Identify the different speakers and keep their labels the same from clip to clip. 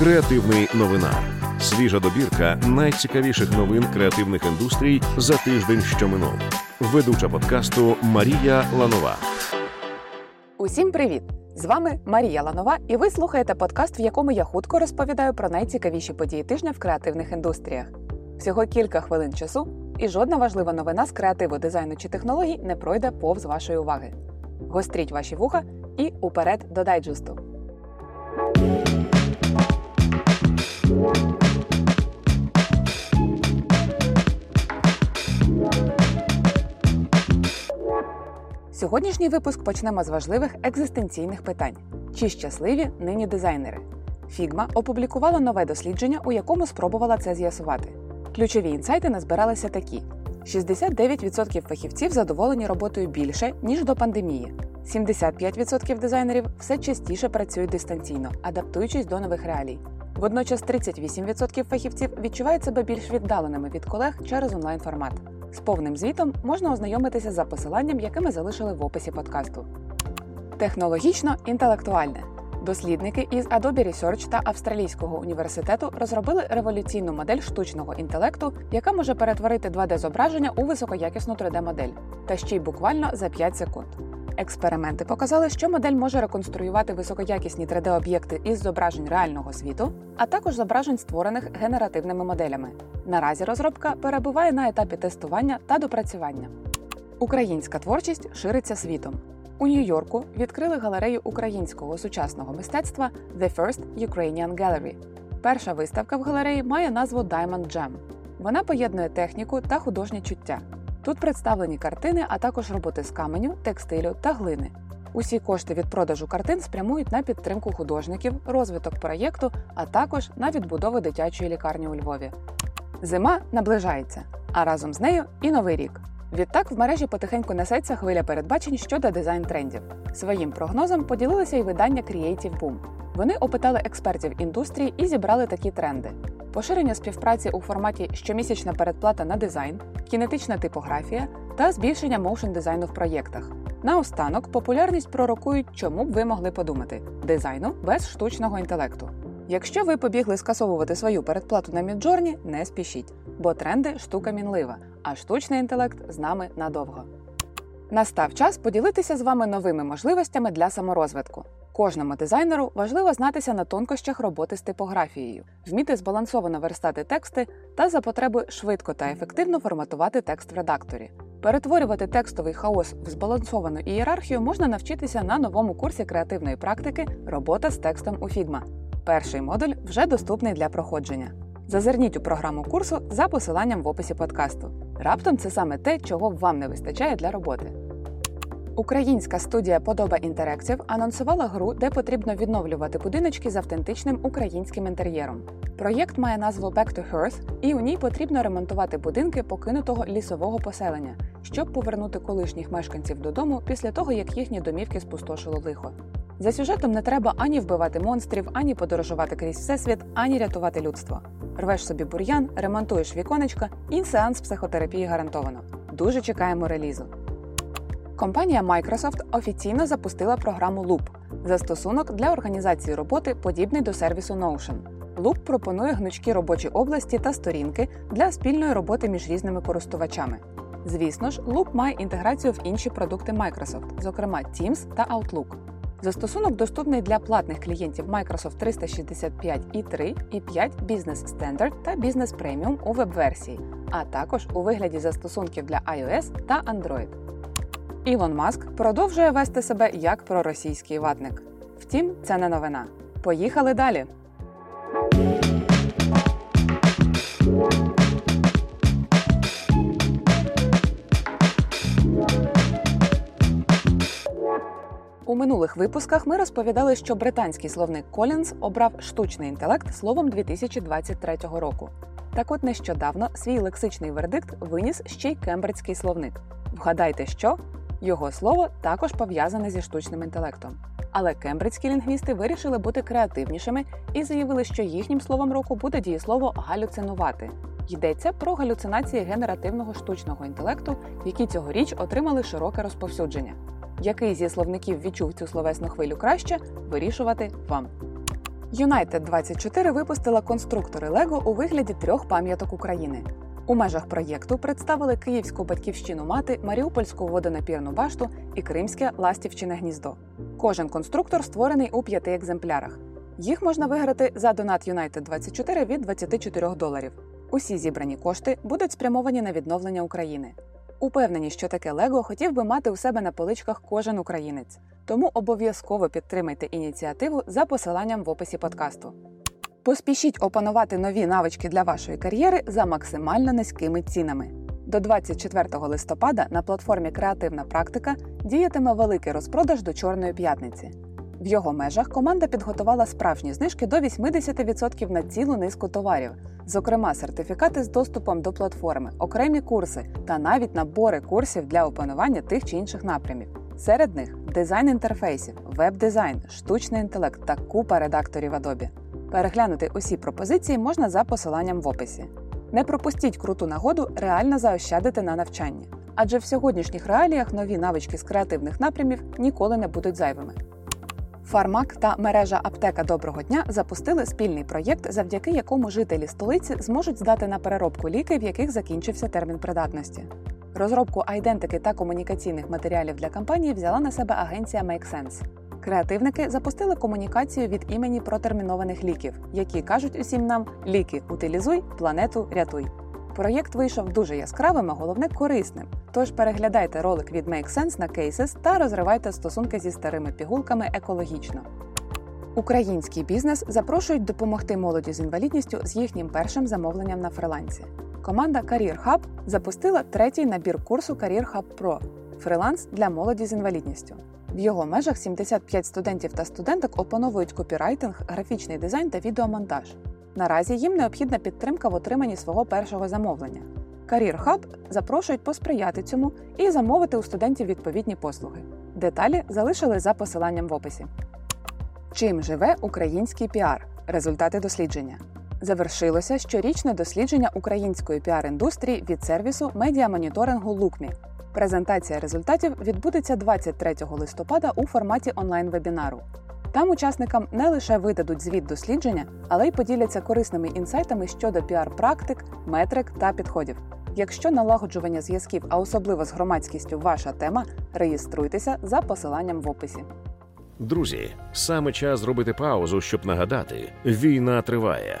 Speaker 1: Креативний новина. Свіжа добірка найцікавіших новин креативних індустрій за тиждень, що минув. Ведуча подкасту Марія Ланова.
Speaker 2: Усім привіт! З вами Марія Ланова, і ви слухаєте подкаст, в якому я хутко розповідаю про найцікавіші події тижня в креативних індустріях. Всього кілька хвилин часу, і жодна важлива новина з креативу, дизайну чи технологій не пройде повз вашої уваги. Гостріть ваші вуха і уперед до дайджесту. Сьогоднішній випуск почнемо з важливих екзистенційних питань: чи щасливі нині дизайнери? Фігма опублікувала нове дослідження, у якому спробувала це з'ясувати. Ключові інсайти назбиралися такі: 69% фахівців задоволені роботою більше ніж до пандемії. 75% дизайнерів все частіше працюють дистанційно, адаптуючись до нових реалій. Водночас 38% фахівців відчувають себе більш віддаленими від колег через онлайн-формат. З повним звітом можна ознайомитися за посиланням, яке ми залишили в описі подкасту. Технологічно інтелектуальне. Дослідники із Adobe Research та Австралійського університету розробили революційну модель штучного інтелекту, яка може перетворити 2D-зображення у високоякісну 3D-модель, та ще й буквально за 5 секунд. Експерименти показали, що модель може реконструювати високоякісні 3D-об'єкти із зображень реального світу, а також зображень, створених генеративними моделями. Наразі розробка перебуває на етапі тестування та допрацювання. Українська творчість шириться світом. У Нью-Йорку відкрили галерею українського сучасного мистецтва The First Ukrainian Gallery. Перша виставка в галереї має назву Diamond Jam. Вона поєднує техніку та художнє чуття. Тут представлені картини, а також роботи з каменю, текстилю та глини. Усі кошти від продажу картин спрямують на підтримку художників, розвиток проєкту, а також на відбудову дитячої лікарні у Львові. Зима наближається, а разом з нею і новий рік. Відтак в мережі потихеньку несеться хвиля передбачень щодо дизайн трендів. Своїм прогнозом поділилися й видання Creative Boom. Вони опитали експертів індустрії і зібрали такі тренди: поширення співпраці у форматі щомісячна передплата на дизайн, кінетична типографія та збільшення motion дизайну в проєктах. Наостанок популярність пророкують, чому б ви могли подумати дизайну без штучного інтелекту. Якщо ви побігли скасовувати свою передплату на Midjourney, не спішіть, бо тренди штука мінлива, а штучний інтелект з нами надовго. Настав час поділитися з вами новими можливостями для саморозвитку. Кожному дизайнеру важливо знатися на тонкощах роботи з типографією, вміти збалансовано верстати тексти та за потреби швидко та ефективно форматувати текст в редакторі. Перетворювати текстовий хаос в збалансовану ієрархію можна навчитися на новому курсі креативної практики Робота з текстом у Figma. Перший модуль вже доступний для проходження. Зазирніть у програму курсу за посиланням в описі подкасту. Раптом це саме те, чого вам не вистачає для роботи. Українська студія Подоба Інтеректів анонсувала гру, де потрібно відновлювати будиночки з автентичним українським інтер'єром. Проєкт має назву Back to Hearth, і у ній потрібно ремонтувати будинки покинутого лісового поселення, щоб повернути колишніх мешканців додому після того, як їхні домівки спустошило лихо. За сюжетом не треба ані вбивати монстрів, ані подорожувати крізь всесвіт, ані рятувати людство. Рвеш собі бур'ян, ремонтуєш віконечка і сеанс психотерапії гарантовано. Дуже чекаємо релізу. Компанія Microsoft офіційно запустила програму Loop – застосунок для організації роботи, подібний до сервісу Notion. Loop пропонує гнучкі робочі області та сторінки для спільної роботи між різними користувачами. Звісно ж, Loop має інтеграцію в інші продукти Microsoft, зокрема Teams та Outlook. Застосунок доступний для платних клієнтів Microsoft 365 і 3 і 5 Business Standard та Business Premium у веб-версії, а також у вигляді застосунків для iOS та Android. Ілон Маск продовжує вести себе як проросійський ватник. Втім, це не новина. Поїхали далі. У минулих випусках ми розповідали, що британський словник Collins обрав штучний інтелект словом 2023 року. Так от нещодавно свій лексичний вердикт виніс ще й кембриджський словник. Вгадайте, що його слово також пов'язане зі штучним інтелектом. Але кембриджські лінгвісти вирішили бути креативнішими і заявили, що їхнім словом року буде дієслово галюцинувати. Йдеться про галюцинації генеративного штучного інтелекту, які цьогоріч отримали широке розповсюдження. Який зі словників відчув цю словесну хвилю краще, вирішувати вам. United 24 випустила конструктори Лего у вигляді трьох пам'яток України. У межах проєкту представили Київську батьківщину мати, Маріупольську водонапірну башту і Кримське ластівчине гніздо. Кожен конструктор створений у п'яти екземплярах. Їх можна виграти за донат United 24 від 24 доларів. Усі зібрані кошти будуть спрямовані на відновлення України. Упевнені, що таке Лего хотів би мати у себе на поличках кожен українець. Тому обов'язково підтримайте ініціативу за посиланням в описі подкасту. Поспішіть опанувати нові навички для вашої кар'єри за максимально низькими цінами. До 24 листопада на платформі Креативна практика діятиме великий розпродаж до Чорної п'ятниці. В його межах команда підготувала справжні знижки до 80% на цілу низку товарів, зокрема сертифікати з доступом до платформи, окремі курси та навіть набори курсів для опанування тих чи інших напрямів. Серед них дизайн інтерфейсів, веб-дизайн, штучний інтелект та купа редакторів Adobe. Переглянути усі пропозиції можна за посиланням в описі. Не пропустіть круту нагоду реально заощадити на навчанні, адже в сьогоднішніх реаліях нові навички з креативних напрямів ніколи не будуть зайвими. Фармак та мережа аптека Доброго дня запустили спільний проєкт, завдяки якому жителі столиці зможуть здати на переробку ліки, в яких закінчився термін придатності. Розробку айдентики та комунікаційних матеріалів для кампанії взяла на себе агенція MakeSense. Креативники запустили комунікацію від імені протермінованих ліків, які кажуть усім нам ліки утилізуй, планету рятуй. Проєкт вийшов дуже яскравим, а головне корисним. Тож переглядайте ролик від Make Sense на Cases та розривайте стосунки зі старими пігулками екологічно. Український бізнес запрошують допомогти молоді з інвалідністю з їхнім першим замовленням на фрилансі. Команда Career Hub запустила третій набір курсу Career Hub Pro фриланс для молоді з інвалідністю. В його межах 75 студентів та студенток опановують копірайтинг, графічний дизайн та відеомонтаж. Наразі їм необхідна підтримка в отриманні свого першого замовлення. Career Hub запрошують посприяти цьому і замовити у студентів відповідні послуги. Деталі залишили за посиланням в описі. Чим живе український піар? Результати дослідження. Завершилося щорічне дослідження української піар-індустрії від сервісу медіамоніторингу Лукмі. Презентація результатів відбудеться 23 листопада у форматі онлайн-вебінару. Там учасникам не лише видадуть звіт дослідження, але й поділяться корисними інсайтами щодо піар-практик, метрик та підходів. Якщо налагоджування зв'язків, а особливо з громадськістю, ваша тема, реєструйтеся за посиланням в описі.
Speaker 1: Друзі, саме час зробити паузу, щоб нагадати: війна триває.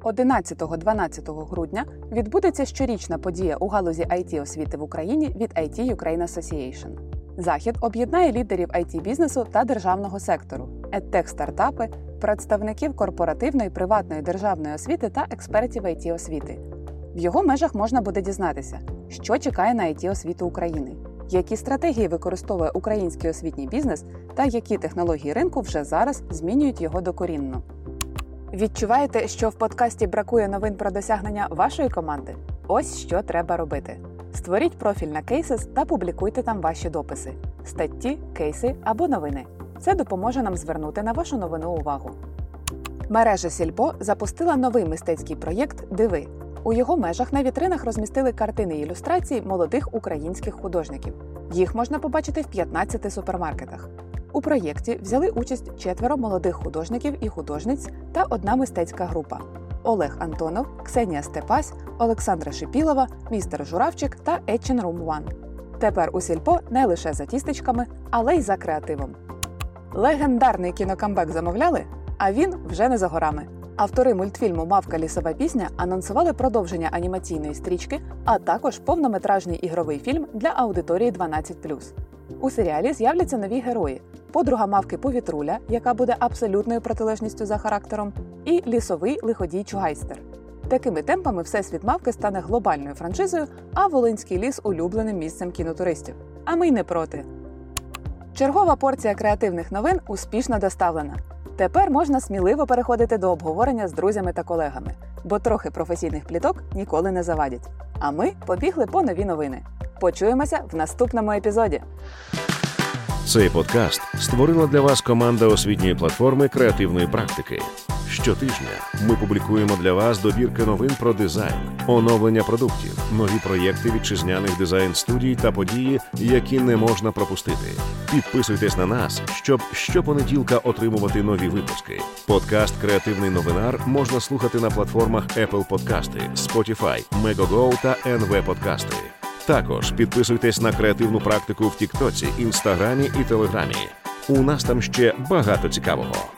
Speaker 2: 11-12 грудня відбудеться щорічна подія у галузі it освіти в Україні від IT Ukraine Association. Захід об'єднає лідерів it бізнесу та державного сектору, едтех стартапи, представників корпоративної, приватної державної освіти та експертів it освіти. В його межах можна буде дізнатися, що чекає на it освіту України, які стратегії використовує український освітній бізнес та які технології ринку вже зараз змінюють його докорінно. Відчуваєте, що в подкасті бракує новин про досягнення вашої команди? Ось що треба робити: створіть профіль на Cases та публікуйте там ваші дописи, статті, кейси або новини. Це допоможе нам звернути на вашу новину увагу. Мережа Сільпо запустила новий мистецький проєкт Диви. У його межах на вітринах розмістили картини і ілюстрації молодих українських художників. Їх можна побачити в 15 супермаркетах. У проєкті взяли участь четверо молодих художників і художниць та одна мистецька група: Олег Антонов, Ксенія Степась, Олександра Шипілова, містер Журавчик та Етчин Рум Ван. Тепер у сільпо не лише за тістечками, але й за креативом. Легендарний кінокамбек замовляли, а він вже не за горами. Автори мультфільму Мавка лісова пісня анонсували продовження анімаційної стрічки, а також повнометражний ігровий фільм для аудиторії 12+. У серіалі з'являться нові герої: подруга мавки Повітруля, яка буде абсолютною протилежністю за характером, і лісовий лиходій Чугайстер. Такими темпами всесвіт мавки стане глобальною франшизою, а Волинський ліс улюбленим місцем кінотуристів. А ми й не проти. Чергова порція креативних новин успішно доставлена. Тепер можна сміливо переходити до обговорення з друзями та колегами, бо трохи професійних пліток ніколи не завадять. А ми побігли по нові новини. Почуємося в наступному епізоді.
Speaker 1: Цей подкаст створила для вас команда освітньої платформи креативної практики. Щотижня ми публікуємо для вас добірки новин про дизайн, оновлення продуктів, нові проєкти вітчизняних дизайн студій та події, які не можна пропустити. Підписуйтесь на нас, щоб щопонеділка отримувати нові випуски. Подкаст Креативний новинар можна слухати на платформах Apple Подкасти, Spotify, Megogo та NV Подкасти. Також підписуйтесь на креативну практику в Тіктоці, Інстаграмі і Телеграмі. У нас там ще багато цікавого.